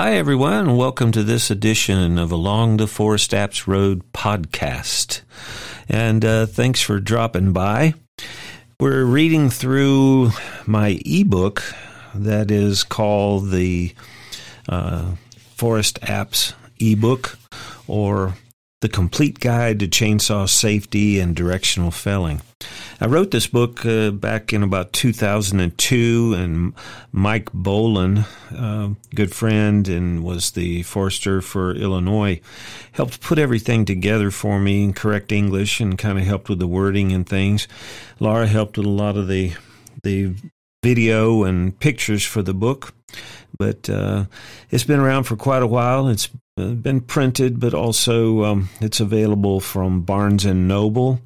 Hi, everyone, welcome to this edition of Along the Forest Apps Road podcast. And uh, thanks for dropping by. We're reading through my ebook that is called the uh, Forest Apps ebook or the Complete Guide to Chainsaw Safety and Directional Felling. I wrote this book uh, back in about 2002, and Mike Boland, uh, good friend and was the forester for Illinois, helped put everything together for me in correct English and kind of helped with the wording and things. Laura helped with a lot of the the video and pictures for the book, but uh, it's been around for quite a while. It's been printed, but also um, it's available from Barnes and Noble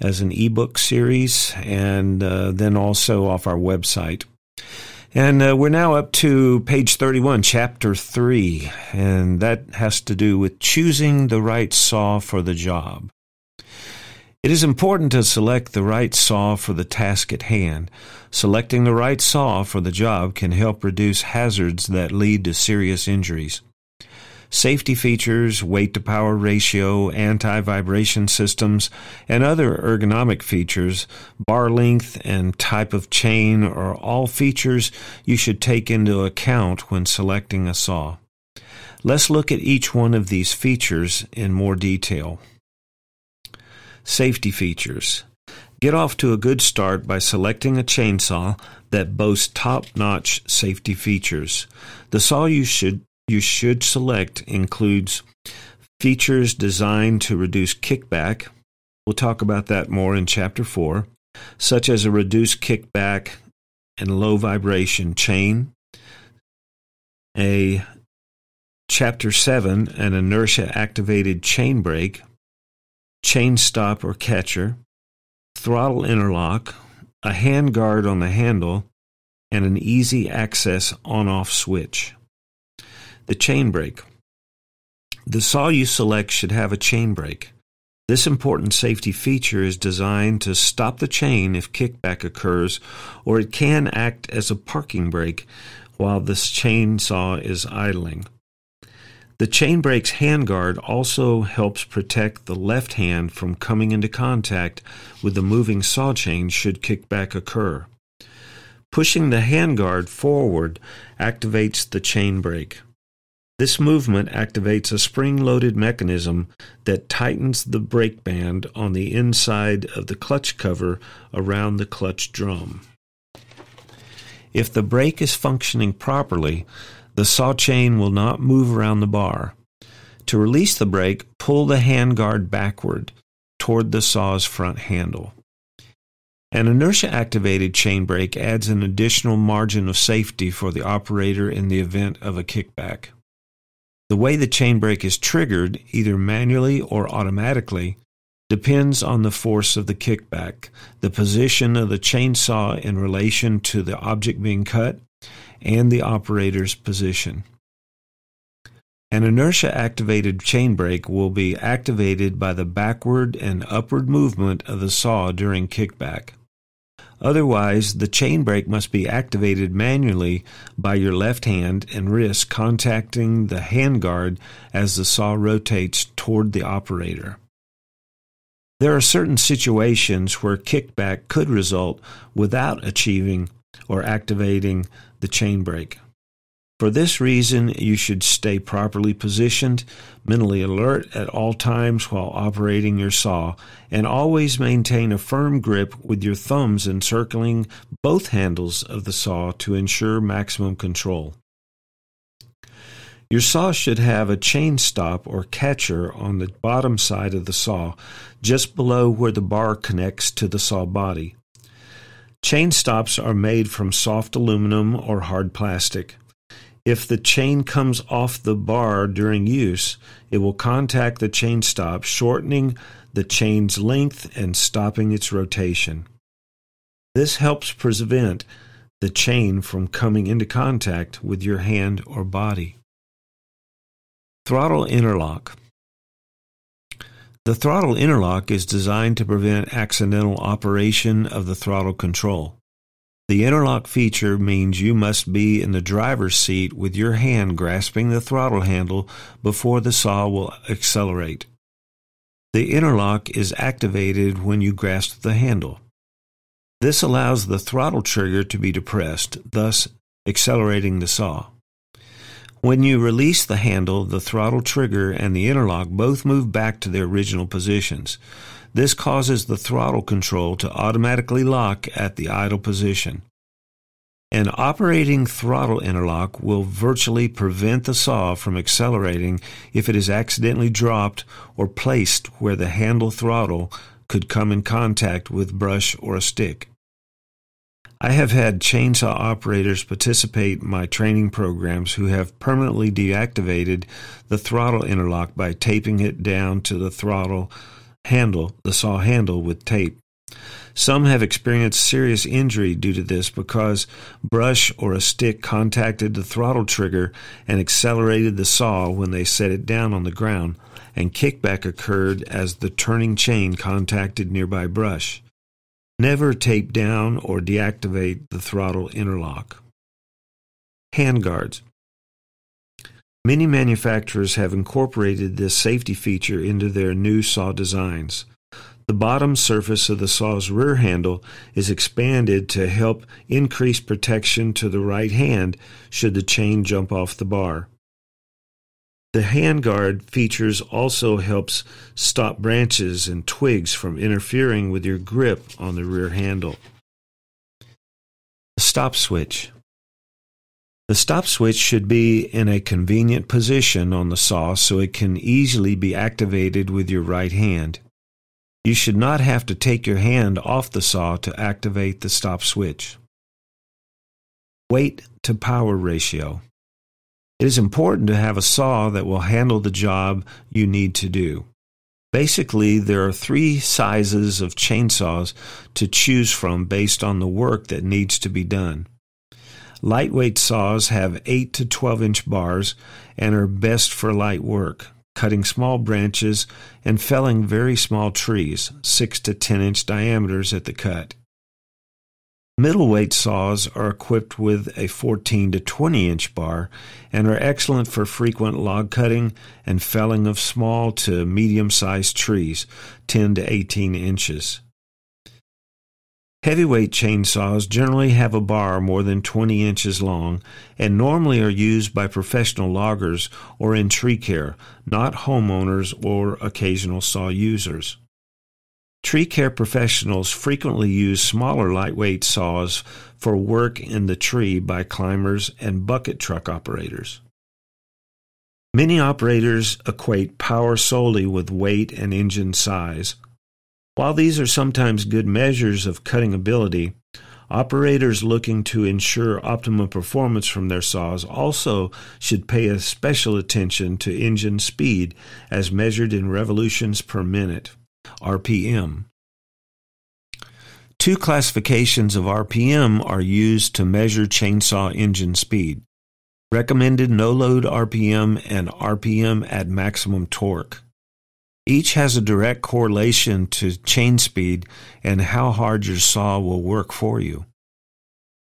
as an ebook series, and uh, then also off our website. And uh, we're now up to page 31, chapter 3, and that has to do with choosing the right saw for the job. It is important to select the right saw for the task at hand. Selecting the right saw for the job can help reduce hazards that lead to serious injuries. Safety features, weight to power ratio, anti vibration systems, and other ergonomic features, bar length, and type of chain are all features you should take into account when selecting a saw. Let's look at each one of these features in more detail. Safety features. Get off to a good start by selecting a chainsaw that boasts top notch safety features. The saw you should you should select includes features designed to reduce kickback. We'll talk about that more in Chapter 4, such as a reduced kickback and low vibration chain, a Chapter 7, an inertia activated chain brake, chain stop or catcher, throttle interlock, a hand guard on the handle, and an easy access on off switch. The chain brake. The saw you select should have a chain brake. This important safety feature is designed to stop the chain if kickback occurs, or it can act as a parking brake while this chainsaw is idling. The chain brake's handguard also helps protect the left hand from coming into contact with the moving saw chain should kickback occur. Pushing the handguard forward activates the chain brake. This movement activates a spring-loaded mechanism that tightens the brake band on the inside of the clutch cover around the clutch drum. If the brake is functioning properly, the saw chain will not move around the bar. To release the brake, pull the handguard backward toward the saw's front handle. An inertia activated chain brake adds an additional margin of safety for the operator in the event of a kickback. The way the chain brake is triggered, either manually or automatically, depends on the force of the kickback, the position of the chainsaw in relation to the object being cut, and the operator's position. An inertia activated chain brake will be activated by the backward and upward movement of the saw during kickback. Otherwise, the chain brake must be activated manually by your left hand and wrist contacting the handguard as the saw rotates toward the operator. There are certain situations where kickback could result without achieving or activating the chain brake. For this reason, you should stay properly positioned, mentally alert at all times while operating your saw, and always maintain a firm grip with your thumbs encircling both handles of the saw to ensure maximum control. Your saw should have a chain stop or catcher on the bottom side of the saw, just below where the bar connects to the saw body. Chain stops are made from soft aluminum or hard plastic. If the chain comes off the bar during use, it will contact the chain stop, shortening the chain's length and stopping its rotation. This helps prevent the chain from coming into contact with your hand or body. Throttle interlock. The throttle interlock is designed to prevent accidental operation of the throttle control. The interlock feature means you must be in the driver's seat with your hand grasping the throttle handle before the saw will accelerate. The interlock is activated when you grasp the handle. This allows the throttle trigger to be depressed, thus accelerating the saw. When you release the handle, the throttle trigger and the interlock both move back to their original positions. This causes the throttle control to automatically lock at the idle position. An operating throttle interlock will virtually prevent the saw from accelerating if it is accidentally dropped or placed where the handle throttle could come in contact with brush or a stick. I have had chainsaw operators participate in my training programs who have permanently deactivated the throttle interlock by taping it down to the throttle handle, the saw handle with tape. Some have experienced serious injury due to this because brush or a stick contacted the throttle trigger and accelerated the saw when they set it down on the ground, and kickback occurred as the turning chain contacted nearby brush. Never tape down or deactivate the throttle interlock. Handguards. Many manufacturers have incorporated this safety feature into their new saw designs. The bottom surface of the saw's rear handle is expanded to help increase protection to the right hand should the chain jump off the bar. The handguard features also helps stop branches and twigs from interfering with your grip on the rear handle. The stop switch. The stop switch should be in a convenient position on the saw so it can easily be activated with your right hand. You should not have to take your hand off the saw to activate the stop switch. Weight to power ratio. It is important to have a saw that will handle the job you need to do. Basically, there are three sizes of chainsaws to choose from based on the work that needs to be done. Lightweight saws have 8 to 12 inch bars and are best for light work, cutting small branches and felling very small trees, 6 to 10 inch diameters at the cut. Middleweight saws are equipped with a 14 to 20 inch bar and are excellent for frequent log cutting and felling of small to medium sized trees, 10 to 18 inches. Heavyweight chainsaws generally have a bar more than 20 inches long and normally are used by professional loggers or in tree care, not homeowners or occasional saw users. Tree care professionals frequently use smaller lightweight saws for work in the tree by climbers and bucket truck operators. Many operators equate power solely with weight and engine size, while these are sometimes good measures of cutting ability, operators looking to ensure optimum performance from their saws also should pay special attention to engine speed as measured in revolutions per minute, RPM. Two classifications of RPM are used to measure chainsaw engine speed recommended no load RPM and RPM at maximum torque. Each has a direct correlation to chain speed and how hard your saw will work for you.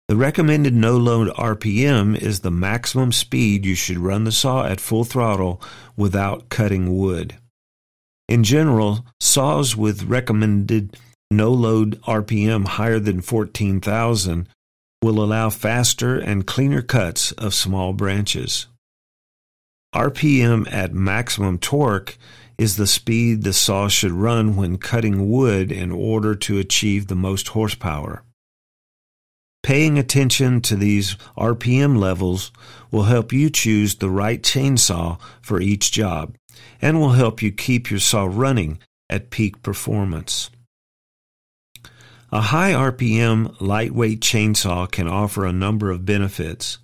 The recommended no load RPM is the maximum speed you should run the saw at full throttle without cutting wood. In general, saws with recommended no load RPM higher than 14,000 will allow faster and cleaner cuts of small branches. RPM at maximum torque is the speed the saw should run when cutting wood in order to achieve the most horsepower. Paying attention to these RPM levels will help you choose the right chainsaw for each job and will help you keep your saw running at peak performance. A high RPM lightweight chainsaw can offer a number of benefits.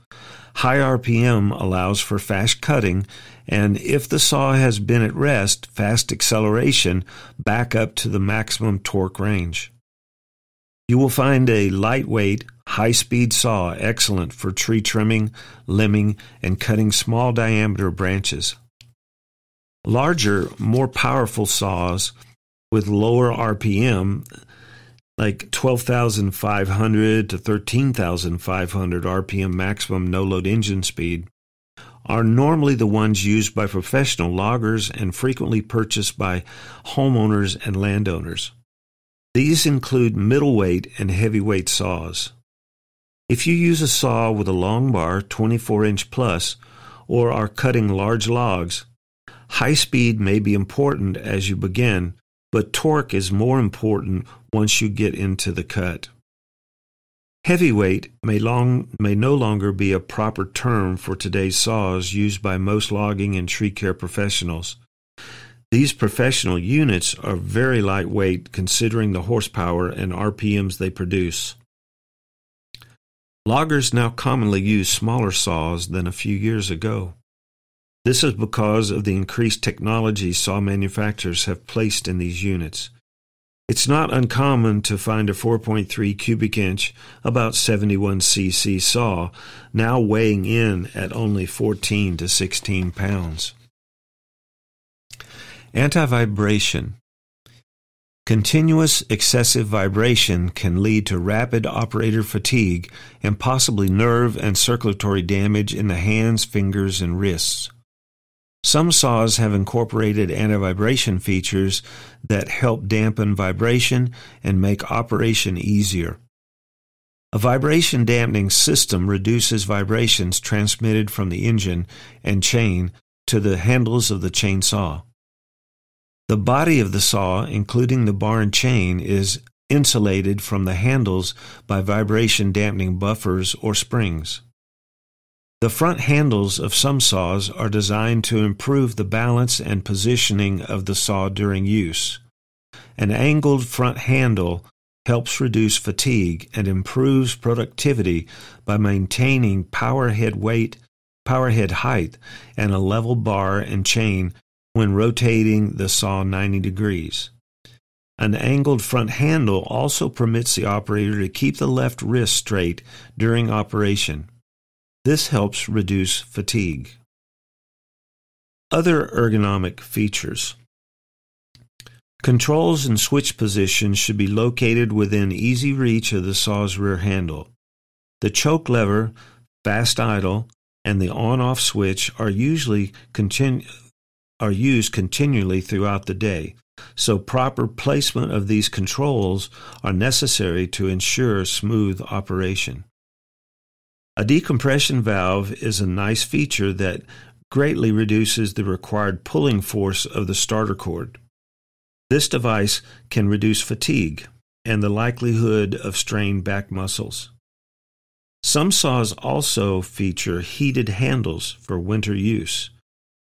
High RPM allows for fast cutting, and if the saw has been at rest, fast acceleration back up to the maximum torque range. You will find a lightweight, high speed saw excellent for tree trimming, limbing, and cutting small diameter branches. Larger, more powerful saws with lower RPM like 12,500 to 13,500 RPM maximum no load engine speed, are normally the ones used by professional loggers and frequently purchased by homeowners and landowners. These include middleweight and heavyweight saws. If you use a saw with a long bar, 24 inch plus, or are cutting large logs, high speed may be important as you begin, but torque is more important once you get into the cut. Heavyweight may, long, may no longer be a proper term for today's saws used by most logging and tree care professionals. These professional units are very lightweight considering the horsepower and RPMs they produce. Loggers now commonly use smaller saws than a few years ago. This is because of the increased technology saw manufacturers have placed in these units. It's not uncommon to find a 4.3 cubic inch, about 71 cc saw now weighing in at only 14 to 16 pounds. Anti vibration. Continuous excessive vibration can lead to rapid operator fatigue and possibly nerve and circulatory damage in the hands, fingers, and wrists. Some saws have incorporated anti-vibration features that help dampen vibration and make operation easier. A vibration dampening system reduces vibrations transmitted from the engine and chain to the handles of the chainsaw. The body of the saw, including the bar and chain, is insulated from the handles by vibration dampening buffers or springs. The front handles of some saws are designed to improve the balance and positioning of the saw during use. An angled front handle helps reduce fatigue and improves productivity by maintaining power head weight, power head height, and a level bar and chain when rotating the saw 90 degrees. An angled front handle also permits the operator to keep the left wrist straight during operation. This helps reduce fatigue. Other ergonomic features. Controls and switch positions should be located within easy reach of the saw's rear handle. The choke lever, fast idle, and the on-off switch are usually continu- are used continually throughout the day, so proper placement of these controls are necessary to ensure smooth operation. A decompression valve is a nice feature that greatly reduces the required pulling force of the starter cord. This device can reduce fatigue and the likelihood of strained back muscles. Some saws also feature heated handles for winter use.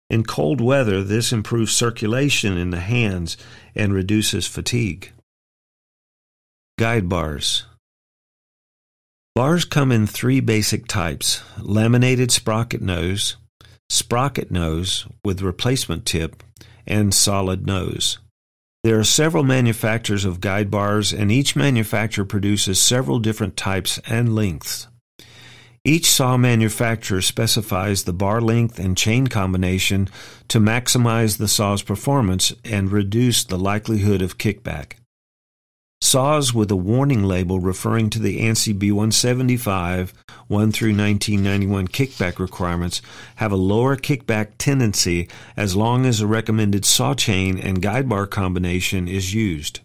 In cold weather, this improves circulation in the hands and reduces fatigue. Guide bars. Bars come in three basic types laminated sprocket nose, sprocket nose with replacement tip, and solid nose. There are several manufacturers of guide bars, and each manufacturer produces several different types and lengths. Each saw manufacturer specifies the bar length and chain combination to maximize the saw's performance and reduce the likelihood of kickback. Saws with a warning label referring to the ANSI B175 1 through 1991 kickback requirements have a lower kickback tendency as long as a recommended saw chain and guide bar combination is used.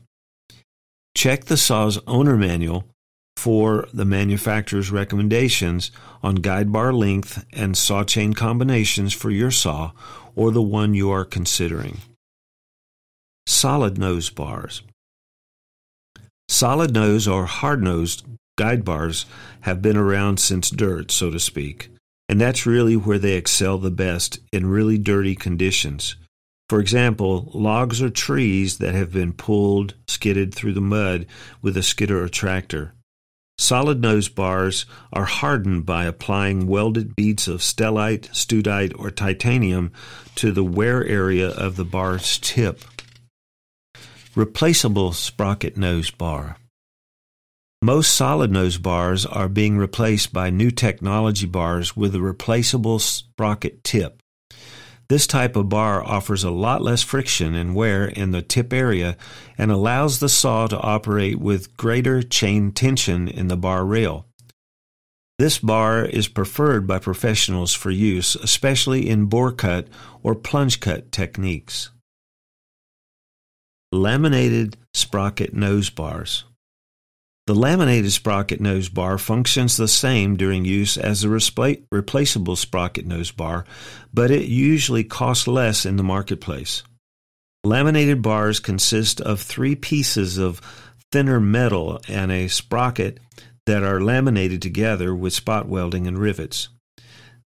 Check the saw's owner manual for the manufacturer's recommendations on guide bar length and saw chain combinations for your saw or the one you are considering. Solid nose bars. Solid nose or hard nosed guide bars have been around since dirt, so to speak, and that's really where they excel the best in really dirty conditions. For example, logs or trees that have been pulled, skidded through the mud with a skidder or tractor. Solid nose bars are hardened by applying welded beads of stellite, studite, or titanium to the wear area of the bar's tip. Replaceable sprocket nose bar. Most solid nose bars are being replaced by new technology bars with a replaceable sprocket tip. This type of bar offers a lot less friction and wear in the tip area and allows the saw to operate with greater chain tension in the bar rail. This bar is preferred by professionals for use, especially in bore cut or plunge cut techniques. Laminated sprocket nose bars. The laminated sprocket nose bar functions the same during use as the replaceable sprocket nose bar, but it usually costs less in the marketplace. Laminated bars consist of three pieces of thinner metal and a sprocket that are laminated together with spot welding and rivets.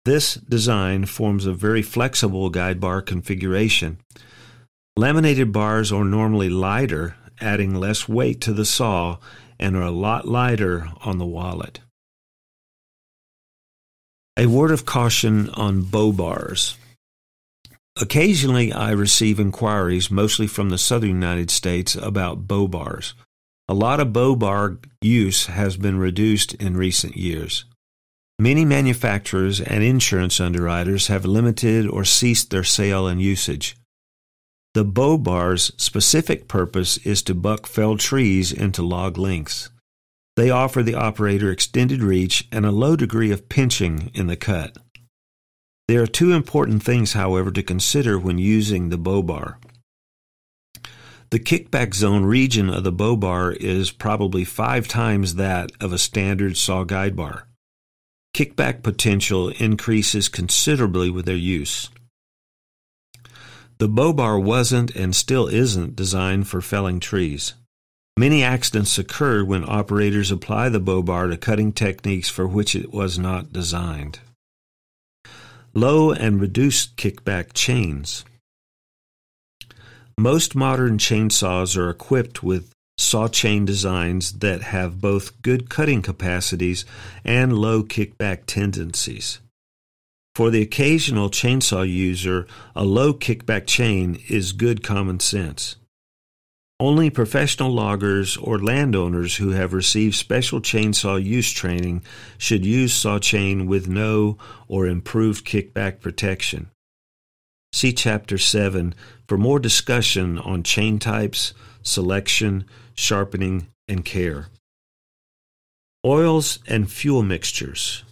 This design forms a very flexible guide bar configuration. Laminated bars are normally lighter, adding less weight to the saw and are a lot lighter on the wallet. A word of caution on bow bars. Occasionally, I receive inquiries, mostly from the southern United States, about bow bars. A lot of bow bar use has been reduced in recent years. Many manufacturers and insurance underwriters have limited or ceased their sale and usage. The bow bar's specific purpose is to buck felled trees into log lengths. They offer the operator extended reach and a low degree of pinching in the cut. There are two important things, however, to consider when using the bow bar. The kickback zone region of the bow bar is probably five times that of a standard saw guide bar. Kickback potential increases considerably with their use. The bow bar wasn't and still isn't designed for felling trees. Many accidents occur when operators apply the bow bar to cutting techniques for which it was not designed. Low and reduced kickback chains. Most modern chainsaws are equipped with saw chain designs that have both good cutting capacities and low kickback tendencies. For the occasional chainsaw user, a low kickback chain is good common sense. Only professional loggers or landowners who have received special chainsaw use training should use saw chain with no or improved kickback protection. See Chapter 7 for more discussion on chain types, selection, sharpening, and care. Oils and fuel mixtures.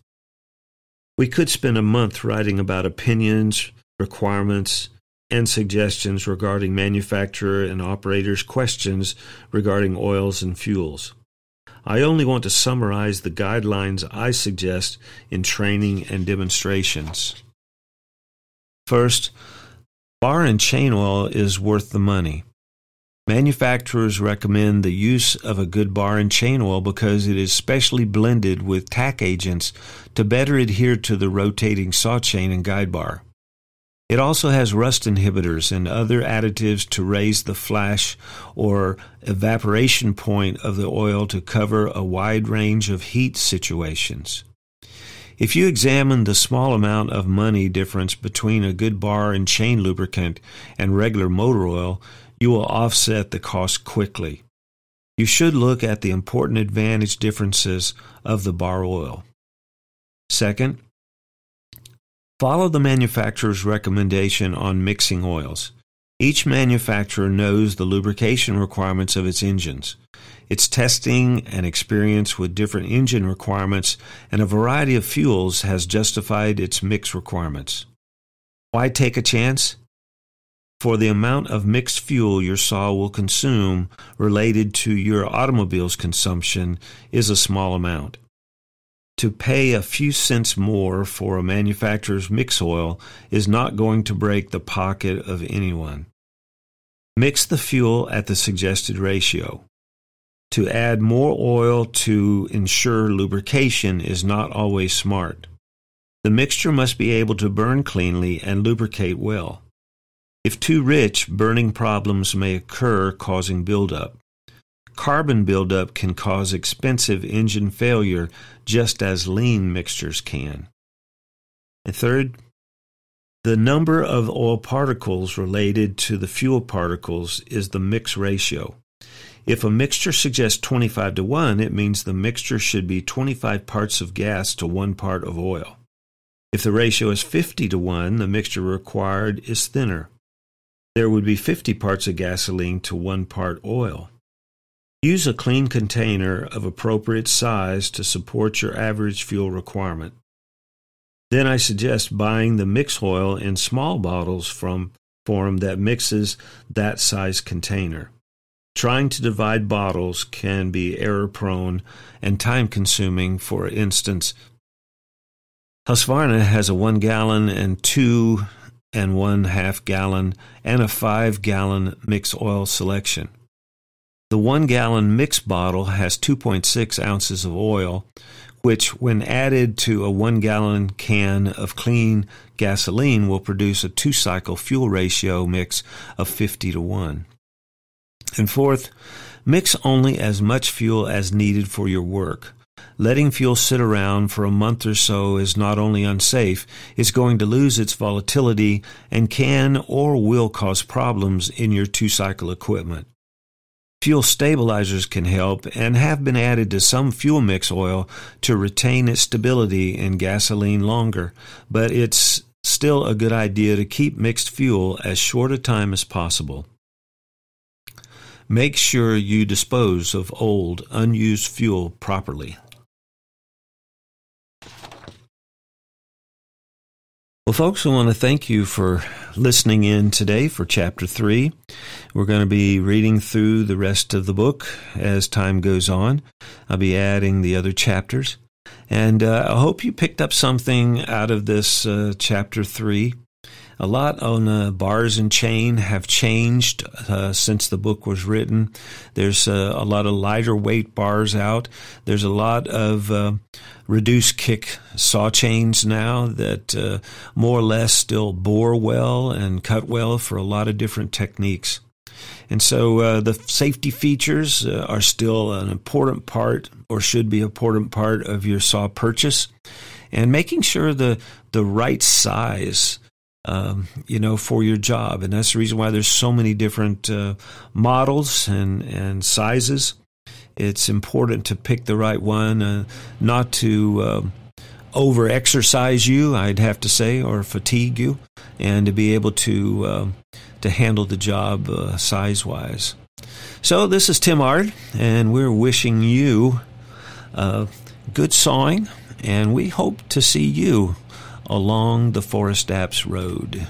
We could spend a month writing about opinions, requirements, and suggestions regarding manufacturer and operators' questions regarding oils and fuels. I only want to summarize the guidelines I suggest in training and demonstrations. First, bar and chain oil is worth the money. Manufacturers recommend the use of a good bar and chain oil because it is specially blended with tack agents to better adhere to the rotating saw chain and guide bar. It also has rust inhibitors and other additives to raise the flash or evaporation point of the oil to cover a wide range of heat situations. If you examine the small amount of money difference between a good bar and chain lubricant and regular motor oil, you will offset the cost quickly. You should look at the important advantage differences of the bar oil. Second, follow the manufacturer's recommendation on mixing oils. Each manufacturer knows the lubrication requirements of its engines. Its testing and experience with different engine requirements and a variety of fuels has justified its mix requirements. Why take a chance? For the amount of mixed fuel your saw will consume related to your automobile's consumption is a small amount. To pay a few cents more for a manufacturer's mix oil is not going to break the pocket of anyone. Mix the fuel at the suggested ratio. To add more oil to ensure lubrication is not always smart. The mixture must be able to burn cleanly and lubricate well. If too rich, burning problems may occur, causing buildup. Carbon buildup can cause expensive engine failure just as lean mixtures can. And third, the number of oil particles related to the fuel particles is the mix ratio. If a mixture suggests 25 to 1, it means the mixture should be 25 parts of gas to 1 part of oil. If the ratio is 50 to 1, the mixture required is thinner. There would be 50 parts of gasoline to 1 part oil. Use a clean container of appropriate size to support your average fuel requirement. Then I suggest buying the mix oil in small bottles from form that mixes that size container. Trying to divide bottles can be error prone and time consuming. For instance, Husqvarna has a one gallon and two and one half gallon and a five gallon mix oil selection. The one gallon mix bottle has 2.6 ounces of oil, which, when added to a one gallon can of clean gasoline, will produce a two cycle fuel ratio mix of 50 to 1. And fourth, mix only as much fuel as needed for your work. Letting fuel sit around for a month or so is not only unsafe, it's going to lose its volatility and can or will cause problems in your two cycle equipment. Fuel stabilizers can help and have been added to some fuel mix oil to retain its stability in gasoline longer, but it's still a good idea to keep mixed fuel as short a time as possible. Make sure you dispose of old, unused fuel properly. Well, folks, I want to thank you for listening in today for chapter three. We're going to be reading through the rest of the book as time goes on. I'll be adding the other chapters. And uh, I hope you picked up something out of this uh, chapter three. A lot on uh, bars and chain have changed uh, since the book was written. There's uh, a lot of lighter weight bars out. There's a lot of uh, reduced kick saw chains now that uh, more or less still bore well and cut well for a lot of different techniques. And so uh, the safety features are still an important part or should be an important part of your saw purchase. And making sure the, the right size um, you know, for your job. And that's the reason why there's so many different uh, models and, and sizes. It's important to pick the right one, uh, not to uh, over exercise you, I'd have to say, or fatigue you, and to be able to um, to handle the job uh, size wise. So this is Tim Ard, and we're wishing you uh, good sawing, and we hope to see you along the Forest Apps Road.